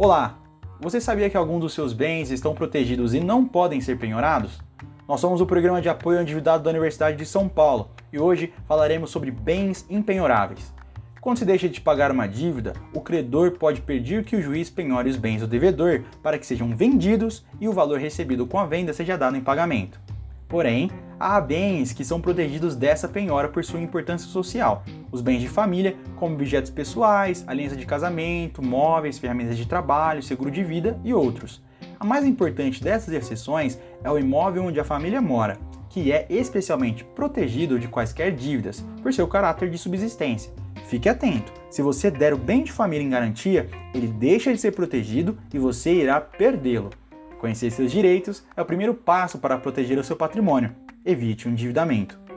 Olá! Você sabia que alguns dos seus bens estão protegidos e não podem ser penhorados? Nós somos o programa de apoio ao endividado da Universidade de São Paulo e hoje falaremos sobre bens impenhoráveis. Quando se deixa de pagar uma dívida, o credor pode pedir que o juiz penhore os bens do devedor para que sejam vendidos e o valor recebido com a venda seja dado em pagamento. Porém, há bens que são protegidos dessa penhora por sua importância social. Os bens de família, como objetos pessoais, aliança de casamento, móveis, ferramentas de trabalho, seguro de vida e outros. A mais importante dessas exceções é o imóvel onde a família mora, que é especialmente protegido de quaisquer dívidas, por seu caráter de subsistência. Fique atento, se você der o bem de família em garantia, ele deixa de ser protegido e você irá perdê-lo. Conhecer seus direitos é o primeiro passo para proteger o seu patrimônio. Evite o endividamento.